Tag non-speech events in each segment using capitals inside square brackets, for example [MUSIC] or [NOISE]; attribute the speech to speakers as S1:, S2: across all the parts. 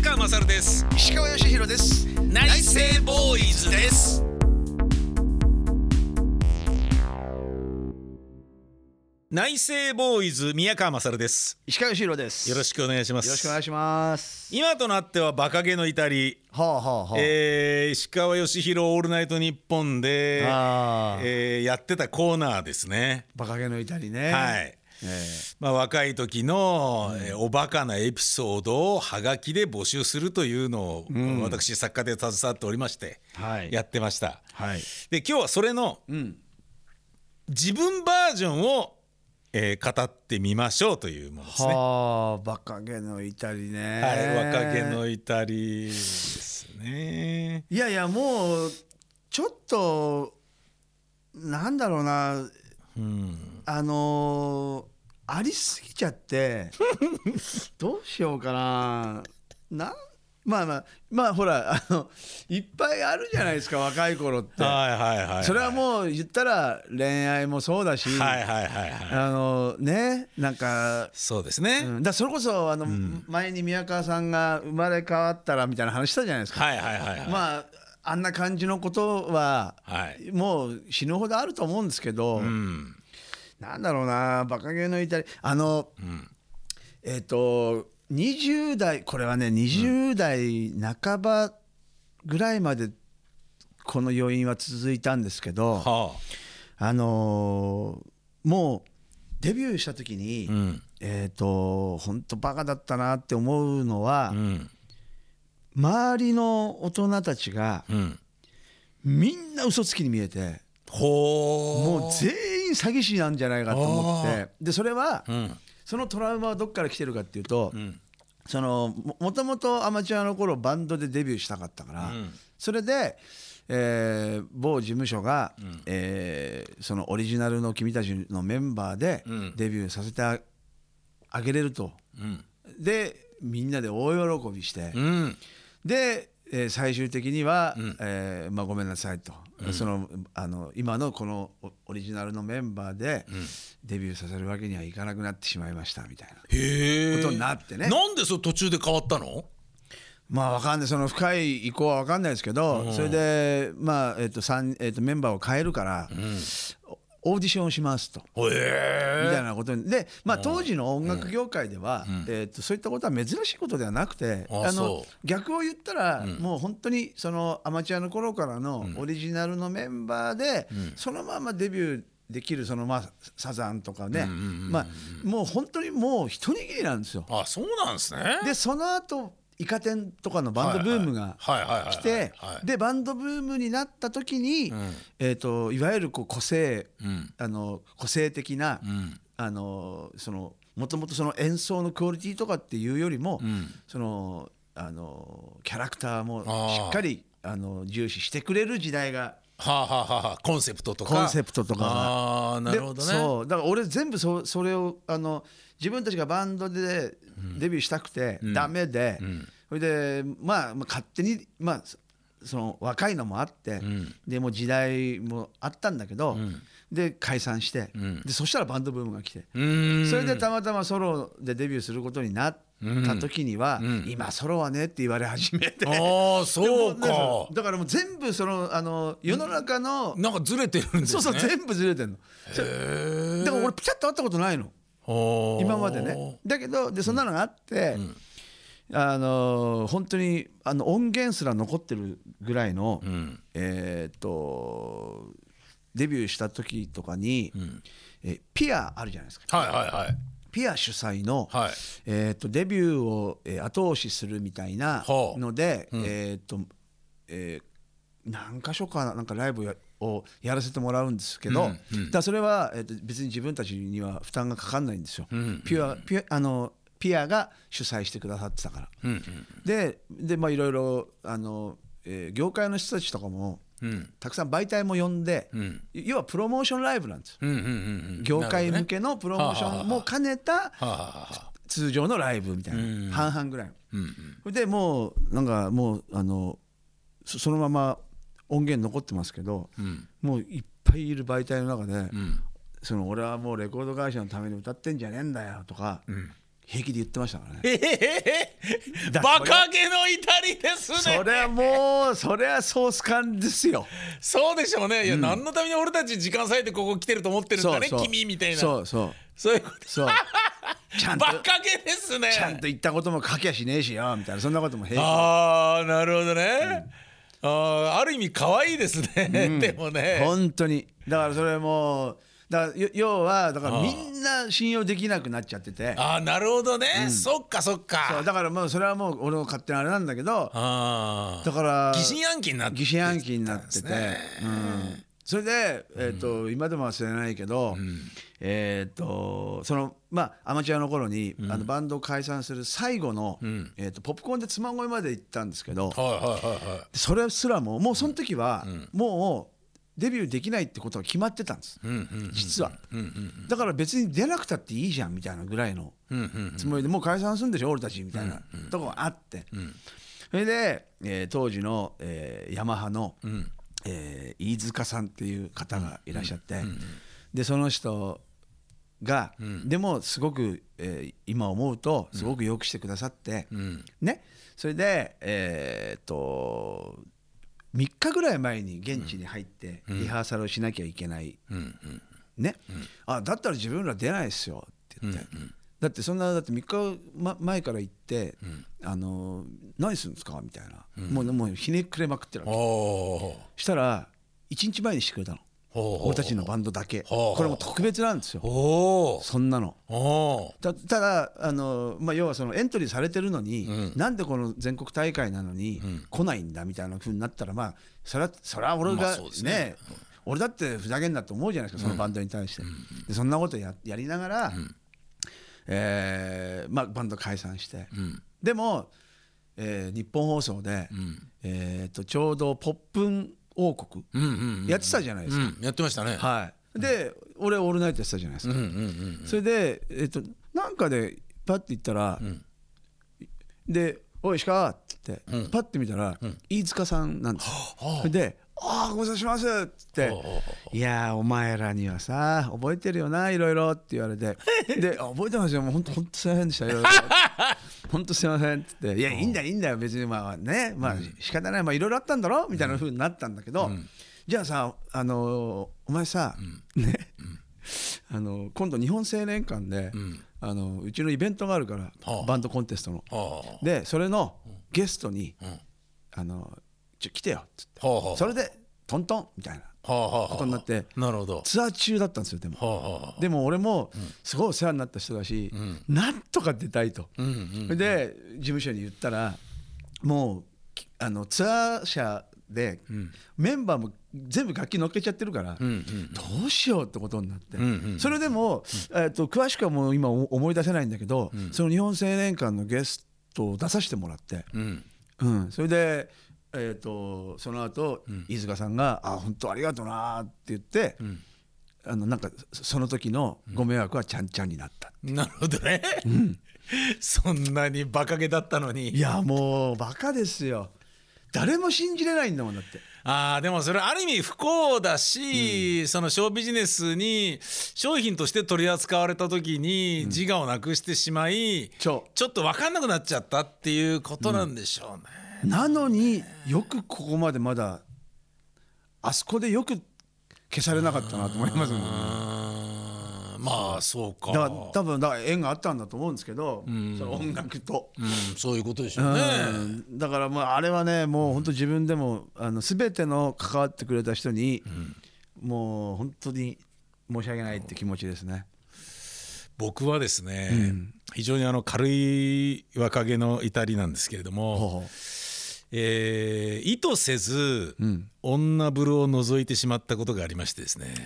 S1: 宮川勝です。
S2: 石川義弘です。
S1: 内政ボーイズです。内政ボーイズ宮川勝です。
S2: 石川義弘です。
S1: よろしくお願いします。
S2: よろしくお願いします。
S1: 今となってはバカげの至り、
S2: はあはあはあ、
S1: えー石川義弘オールナイトニッポンで、えーやってたコーナーですね。
S2: バカげの至りね。
S1: はい
S2: え
S1: まあ、若い時の、えーおバカなエピソードをはがきで募集するというのを、私作家で携わっておりまして、
S2: はい。
S1: やってました。
S2: はい。
S1: で今日はそれの
S2: うん。
S1: 自分バージョンを、えー語ってみましょうというものですね。
S2: はあバカげの至りね。
S1: はい、若気の至りですね。
S2: いやいやもうちょっとなんだろうな
S1: うん、
S2: あのーありすぎちゃって [LAUGHS] どうしようかななんまあまあまあほらあのいっぱいあるじゃないですか若い頃って、
S1: はいはいはいはい。
S2: それはもう言ったら恋愛もそうだし、
S1: はいはいはいはい。
S2: あのねなんか,、
S1: そうですね。
S2: うん、だそれこそあの、前に宮川さんが生まれ変わったらみたいな話したじゃないですか、
S1: はいはいはいはい。
S2: まああんな感じのことは、
S1: はい。
S2: もう死ぬほどあると思うんですけど、
S1: うん。
S2: なんだろうなバカげの至りあの、えっ、と20代これはね20代半ばぐらいまでこの余韻は続いたんですけど、
S1: は
S2: あのーもうデビューした時に、
S1: あ。うん。
S2: えっ、と本当バカだったなって思うのは、
S1: うん。
S2: 周りの大人たちが
S1: うん。
S2: みんな嘘つきに見えて
S1: ほう。
S2: もう全員詐欺師なんじゃないかと思ってでそれは、
S1: うん。
S2: そのトラウマはどっから来てるかっていうと、
S1: うん。
S2: そのももともとアマチュアの頃バンドでデビューしたかったから、
S1: うん
S2: それで、えー某事務所が、えーそのオリジナルの君たちのメンバーで
S1: うん
S2: デビューさせてああげれると
S1: うん。
S2: でみんなで大喜びして、
S1: うん。
S2: で、えー最終的には、
S1: ん。
S2: えーまあ、ごめんなさいと、そのあの今のこのオオリジナルのメンバーでデビューさせるわけにはいかなくなってしまいましたみたいな。ことになってね。
S1: なんでそれ途中で変わったの？
S2: まあわかんない。その深い意向は分かんないですけど、それでまあえっ、と三えっ、とメンバーを変えるから、オーディションをしますと。
S1: へえ。
S2: みたいなことに。で、まあ、当時の音楽業界では、えー、とそういったことは珍しいことではなくて
S1: あ
S2: の
S1: そう。
S2: 逆を言ったら、もう本当にそのアマチュアの頃からのオリジナルのメンバーで、そのままデビューできるそのまあサザンとかね、まあ、もう本当にもう一握りなんですよ。
S1: あ、そうなんですね。
S2: でその後イカ天とかのバンドブームが来て
S1: はい。
S2: でバンドブームになった時に、えー、といわゆるこう個性、
S1: ん。
S2: あの個性的な、
S1: ん。
S2: あのそのもともとその演奏のクオリティとかっていうよりも、そのあのキャラクターもしっかりあの重視してくれる時代が
S1: はあ、はあはあはあ、コンセプトとか。
S2: コンセプトとかが。
S1: ああ、なるほどね。
S2: でそう。だから俺全部そそれをあの自分たちがバンドでデビューしたくて、ダメで、それで、まあ、まあ勝手にまあそその若いのもあって、でもう時代もあったんだけど、で解散して、でそしたらバンドブームが来て。それでたまたまソロでデビューすることになった時には、今ソロはねって言われ始めて。
S1: ああ、そう
S2: でも
S1: か。
S2: だからもう全部そのあの世の中の、
S1: なんかずれてるんですね。
S2: そうそう全部ずれてんの。
S1: へえ。
S2: だから俺ピタッと会ったことないの今までね。だけどでそんなのがあって、あの本当にあの音源すら残ってるぐらいの、えーっとデビューした時とかに、えピアあるじゃないですか。
S1: はいはいはい。
S2: ピア主催の、
S1: はい。
S2: えとデビューを、えー後押しするみたいなので、えーっとえー何箇所かなんかライブをやをやらせてもらうんですけど、だそれは、えー、と別に自分たちには負担がかかんないんですよ。ピュアピュアあのピアが主催してくださってたから。ででまあいろいろあの、えー業界の人たちとかも、たくさん媒体も呼んで、要はプロモーションライブなんですよ。業界向けのプロモーションも兼ねた。通常のライブみたいな、半々ぐらい。の、それでもうなんかもうあのそそのまま音源残ってますけど、もういっぱいいる媒体の中で、その俺はもうレコード会社のために歌ってんじゃねえんだよとか、平気で言ってましたからね。[LAUGHS]
S1: ええ
S2: だ
S1: バカげの至りですね
S2: それはもうそれはソース感ですよ。
S1: そうでしょうね。いや、何のために俺たち時間割いてここ来てると思ってるんだね君みたいな。
S2: そうそう。
S1: そういうこと。
S2: そう。[LAUGHS] ちゃんと
S1: バカげですね。
S2: ちゃんと言ったことも書きゃしねえしよみたいな。そんなことも平気。
S1: ああなるほどね、あーある意味可愛いですね、[LAUGHS] でもね。
S2: 本当に。だからそれもうだからよ要はだからみんな信用できなくなっちゃってて。
S1: ああなるほどね、そっかそっか。
S2: だからもうそれはもう俺の勝手なあれなんだけど
S1: あ
S2: だから
S1: 疑心暗鬼になって
S2: 疑心暗鬼になってて、
S1: ね。
S2: うん、それで、えーと今でも忘れないけど、えっ、とそのまあアマチュアの頃に、あのバンドを解散する最後の、えー、とポップコーンで妻恋まで行ったんですけど、
S1: はいはいはいはい。
S2: それすらももうその時は、もうデビューできないってことが決まってたんです、実は、だから別に出なくたっていいじゃんみたいなぐらいのつもりでもう解散するんでしょ俺たちみたいなとこがあって、それで、えー当時の、えーヤマハの、えー飯塚さんっていう方がいらっしゃって、でその人が、でもすごく、えー今思うとすごくよくしてくださって、ね。それでえーっと3日ぐらい前に現地に入ってリハーサルをしなきゃいけない、ね、あだったら自分ら出ないですよって言って、だってそんなだって3日、ま、前から行って、あの何するんですかみたいな、もうもうひねくれまくってるわけ。したら1日前にしてくれたの俺たちのバンドだけ。これも特別なんですよ。そんなの。たただあの、まあ、要はそのエントリーされてるのに、なんでこの全国大会なのに来ないんだみたいな風になったらまあそれはそれは俺がね,、
S1: ね
S2: 俺だってふざけんなと思うじゃないですかそのバンドに対して。でそんなことややりながら、えーまあ、バンド解散して、でも、えー日本放送で、えー、とちょうど「ポップン王国」やってたじゃないですか。
S1: うん。やってましたね。
S2: はい、で、俺オールナイトやってたじゃないですか、それで、えっとなんかでパッて言ったら、で「おい石川」って言って、パッて見たら、飯塚さんなんですよ。で「ああご無沙汰します」って。言って「いやーお前らにはさ覚えてるよないろいろ」って言われて「[LAUGHS] であ覚えてますよ。もう本当本当すいませんでしたいろいろ」本当すいません」って言って「いやいいんだよいいんだよ別にまあねまあ仕方ない。まあいろいろあったんだろ」みたいな風になったんだけど、じゃあさあのーお前さ、ね、[LAUGHS] あの今度日本青年館で、あのうちのイベントがあるから、
S1: はあ。
S2: バンドコンテストの。
S1: は
S2: でそれのゲストに「あのちょ来てよ」っつって。それでトントンみたいなことになって
S1: なるほど。
S2: ツアー中だったんですよでも。でも俺もすごいお世話になった人だし、なんとか出たいと、それで事務所に言ったらもうきあのツアー社でメンバーも全部楽器乗っけちゃってるから、どうしようってことになって、それでも、えー、と詳しくはもう今思い出せないんだけど、その日本青年館のゲストを出させてもらって、
S1: うん。
S2: うん、それで、えー、とその後、飯塚さんが「あ本当ありがとうな」って言って、あのなんかそその時のご迷惑はちゃんちゃんになった、
S1: なるほどね、[LAUGHS] そんなにバカげだったのに。
S2: いやもうバカですよ。誰も信じれないんだもんだって。
S1: あーでもそれある意味不幸だし、そのショービジネスに商品として取り扱われた時に自我をなくしてしまい、
S2: そう。
S1: ちょっと分かんなくなっちゃったっていうことなんでしょうね。
S2: なのによくここまでまだあそこでよく消されなかったなと思いますもん
S1: うーんまあそうか。
S2: だから多分だから縁があったんだと思うんですけど、その音楽と。
S1: うん、そういうことでしょうね。
S2: うん。だからまああれはねもう本当自分でもあの全ての関わってくれた人に、もう本当に申し訳ないって気持ちですね。
S1: 僕はですね、非常にあの軽い若気の至りなんですけれども、
S2: ほう
S1: えー意図せず、女風呂を覗いてしまったことがありましてですね。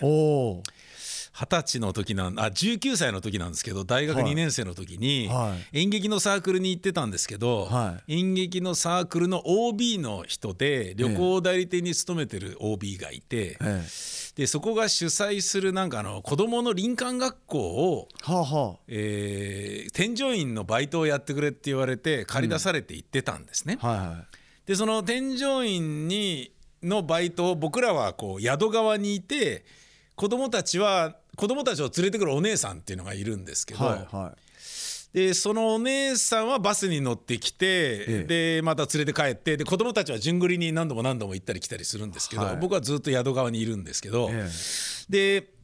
S1: 二十歳の時なんあ19歳の時なんですけど大学
S2: はい。
S1: 2年生の時に
S2: は
S1: 演劇のサークルに行ってたんですけど、
S2: は
S1: 演劇のサークルの OB の人で旅行代理店に勤めてる OB がいて、
S2: え
S1: でそこが主催するなんかあの子どもの林間学校を、
S2: え、はあは
S1: えー添乗員のバイトをやってくれって言われて借り出されて行ってたんですね。
S2: あはいはい
S1: でその添乗員にのバイトを僕らはこう宿側にいて子供たちは子供たちを連れてくるお姉さんっていうのがいるんですけど、
S2: はいは
S1: でそのお姉さんはバスに乗ってきて、
S2: え
S1: でまた連れて帰ってで子供たちは順繰りに何度も何度も行ったり来たりするんですけど、
S2: はい。
S1: 僕はずっと宿側にいるんですけど、
S2: え
S1: で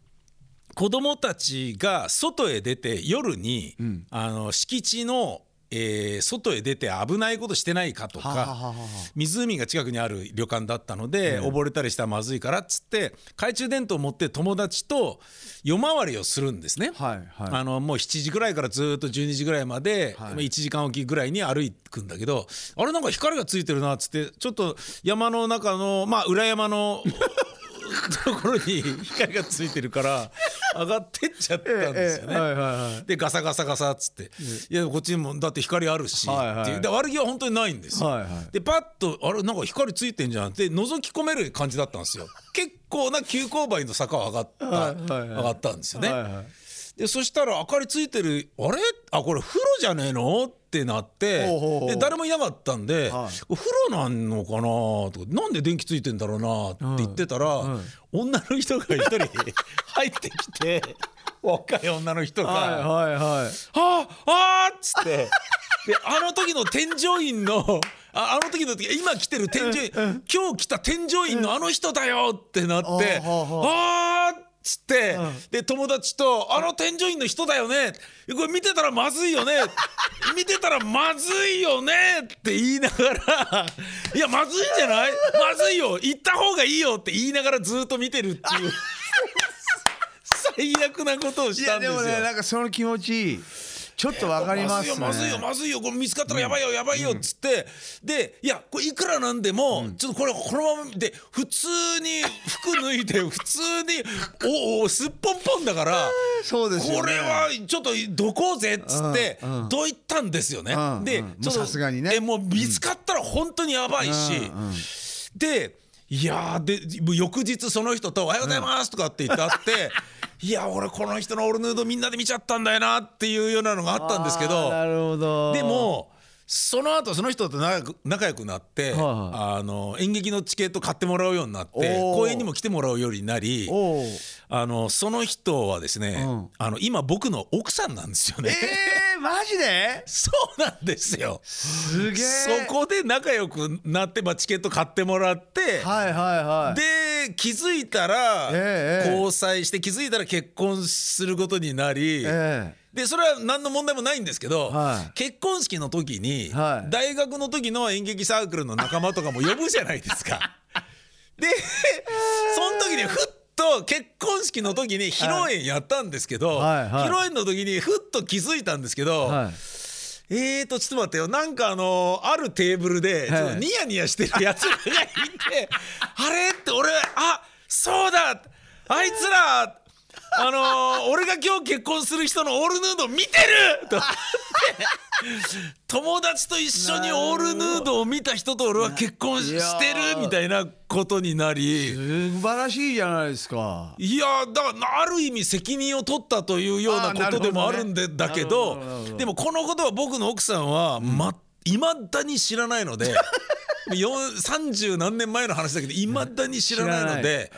S1: 子供たちが外へ出て夜に、あの敷地の、えー外へ出て危ないことしてないかとか、湖が近くにある旅館だったので、溺れたりしたらまずいからっつって懐中電灯を持って友達と夜回りをするんですね。あのもう7時ぐらいからずっと12時ぐらいまで、
S2: はい。
S1: 1時間おきぐらいに歩くんだけどあれなんか光がついてるなっつってちょっと山の中のまあ裏山のところに光がついてるから上がってっちゃったんですよね。でガサガサガサっつって「いやこっちにもだって光あるし」っていうで悪気は本当にないんですよ。でパッと「あれなんか光ついてんじゃん」って覗き込める感じだったんですよ。結構な急勾配の坂を上がった、上がったんですよね。でそしたら明かりついてるあれ？あこれ風呂じゃねえの？ってなってで誰もいなかったんで、
S2: はい。
S1: お風呂なんのかな？とかなんで電気ついてんだろうな？って言ってたら、女の人が一人 [LAUGHS] 入ってきて若い女の人が「
S2: はいはいはい。
S1: ああっつってであの時の添乗員のああの時の時今来てる添乗員今日来た添乗員のあの人だよってなって
S2: あはあ
S1: つってで友達と「あの添乗員の人だよね。これ見てたらまずいよね。[LAUGHS] 見てたらまずいよね」って言いながら「[LAUGHS] いやまずいんじゃない？まずいよ。行った方がいいよ」って言いながらずっと見てるっていう。[LAUGHS] 最悪なことを
S2: い
S1: したんですよ。
S2: やでもねなんかその気持ちちょっとわかりますね。
S1: まずいよまずいよまずいよ。これ見つかったらやばいよやばいよっつって、でいやこれいくらなんでも、ちょっとこれこのままで普通に服脱いで [LAUGHS] 普通におおすっぽんぽんだから。
S2: そうですよね。
S1: これはちょっとどこうぜっつって
S2: うん。うん
S1: どう言ったんですよね。
S2: うん
S1: で
S2: うん。
S1: ちょっと
S2: もうさすがにね。
S1: えもう見つかったら本当にやばいし、
S2: うんうん。
S1: でいやーで翌日その人と「おはようございます」とかって言ってあって「[LAUGHS] いや俺この人のオールヌードみんなで見ちゃったんだよな」っていうようなのがあったんですけど
S2: なるほど。
S1: でもその後その人と仲良く仲良くなって、あの演劇のチケット買ってもらうようになって公演にも来てもらうようになりあのその人はですね、
S2: うん。
S1: あの今僕の奥さんなんですよね。
S2: えー、マジで？[LAUGHS]
S1: そうなんですよ。
S2: すげえ。
S1: そこで仲良くなって、まあ、チケット買ってもらって、
S2: はいはいはい。
S1: で気づいたら
S2: ええ
S1: 交際して気づいたら結婚することになり、
S2: え
S1: でそれは何の問題もないんですけど、
S2: はい。
S1: 結婚式の時に、
S2: はい。
S1: 大学の時の演劇サークルの仲間とかも呼ぶじゃないですか。[LAUGHS] でその時にふっと結婚式の時に披露宴やったんですけど、
S2: はいはい。
S1: 披露宴の時にふっと気づいたんですけど、
S2: え
S1: ーとちょっと待ってよ。なんかあのあるテーブルでちょっとニヤニヤしてるやつらがいて [LAUGHS] あれ？って俺あいつらあのー [LAUGHS] 俺が今日結婚する人のオールヌード見てる！と。友達と一緒にオールヌードを見た人と俺は結婚して
S2: ー。
S1: るみたいなことになり。
S2: 素晴らしいじゃないですか。
S1: いやだからある意味責任を取ったというようなことでもあるんでだけどでもこのことは僕の奥さんはまいまだに知らないので30何年前の話だけどいまだに知らないので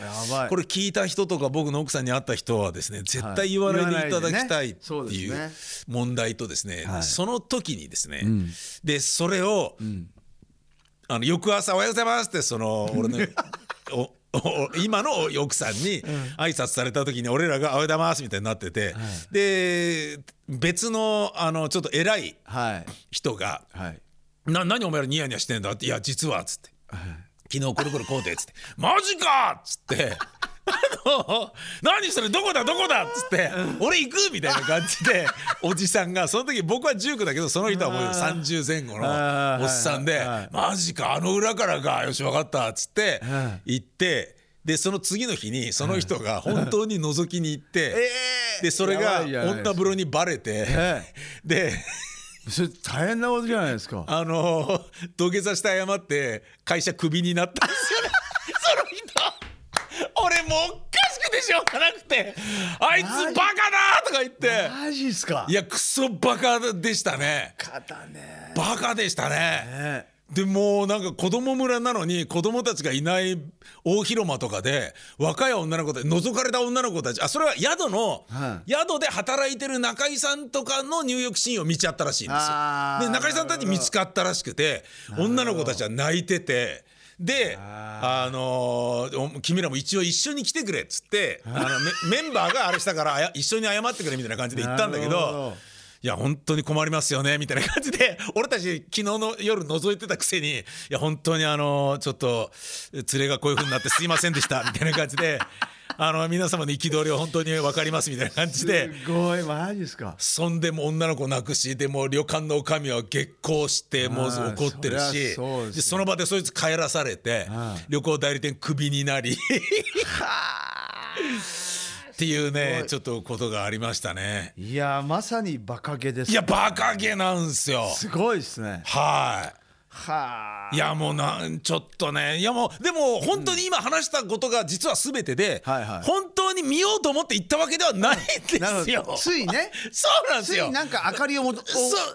S1: これ聞いた人とか僕の奥さんに会った人はですね絶対言わないでいただきたいっていう
S2: ね。
S1: 問題とですね
S2: はい。
S1: その時にですね
S2: ん。
S1: でそれをあの翌朝「おはようございます」ってその俺のおお今の奥さんに挨拶された時に俺らが「おはようございます」みたいになってて、で別のあのちょっと偉い
S2: はい。
S1: 人が
S2: はい「
S1: な何お前らニヤニヤしてんだ?」って「いや実は」っつって「昨日これこれこうで」っつって「マジか!」っつって。あの何それどこだどこだっつって「俺行く!」みたいな感じでおじさんがその時僕は19だけどその人はもう30前後のおっさんで
S2: はいはい「
S1: マジかあの裏からかよし分かった」っつって
S2: は
S1: 行ってでその次の日にその人が本当に覗きに行って
S2: ええ
S1: でそれ
S2: や
S1: が女風呂にバレて
S2: え
S1: で
S2: それ大変なことじゃないですか。
S1: あの土下座して謝って会社クビになったんですよね。[LAUGHS] その人。俺もうおかしくてしょうがなくて。あいつバカだとか言って。
S2: マジ。っすか。
S1: いやクソバカでしたね。
S2: 方ね。
S1: バカでしたね。
S2: ね
S1: でもうなんか子供村なのに子供たちがいない大広間とかで若い女の子で覗かれた女の子たちあそれは宿の、
S2: は
S1: 宿で働いてる中井さんとかの入浴シーンを見ちゃったらしいんですよ。で中井さんたち見つかったらしくて女の子たちは泣いてて。で、あのーお君らも一応一緒に来てくれっつってあのメメンバーがあれしたから一緒に謝ってくれみたいな感じで言ったんだけどいや本当に困りますよねみたいな感じで [LAUGHS] 俺たち昨日の夜覗いてたくせにいや本当にあのちょっと連れがこういう風になってすいませんでした [LAUGHS] みたいな感じであの皆様の憤りを本当に分かりますみたいな感じで。す
S2: ごいマジですか。
S1: そんでも女の子泣くしでもう旅館の女将は激高してもう怒ってるし
S2: ゃそ
S1: その場でそいつ帰らされて
S2: はい。
S1: 旅行代理店クビになり [LAUGHS] っていうねちょっとことがありましたね。
S2: いやまさにバカげです
S1: いやバカげなんすよ。
S2: すごいですね
S1: はい。
S2: はい
S1: やもうなんちょっとねいやもうでも本当に今話したことが実は全てで、
S2: はいはい
S1: 本当に見ようと思って行ったわけではないんですよ。
S2: ついね。[LAUGHS]
S1: そうなんです
S2: つ
S1: よ。
S2: いなんか明かりをも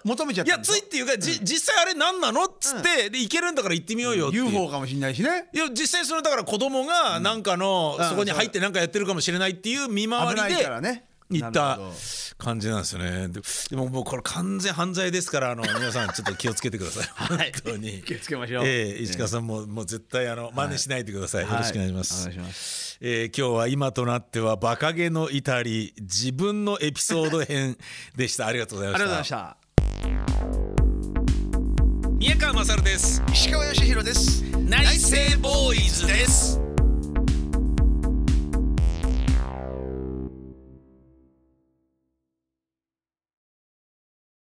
S2: 求めちゃった
S1: いやついっていうか、じ実際あれ何なのっつって、で行けるんだから行ってみようよっていう。
S2: UFO かもしれないしね。
S1: いや実際そのだから子供がなんかの、
S2: うん。
S1: そこに入ってなんかやってるかもしれないっていう見回
S2: 危ない
S1: りで
S2: からね
S1: 行った感じなんですよね。ででももうこれ完全犯罪ですからあの [LAUGHS] 皆さんちょっと気をつけてください。[LAUGHS] 本当に。
S2: 気をつけましょう。
S1: ええ石川さんももう絶対あの真似しないでください、よろしくお願いします、
S2: はいお願いします。
S1: えー今日は今となってはバカげの至り自分のエピソード編でした。ありがとうござい
S2: あり
S1: ました。
S2: がとうございました。
S1: 宮川勝です。
S2: 石川義弘です。
S1: 内政ボーイズです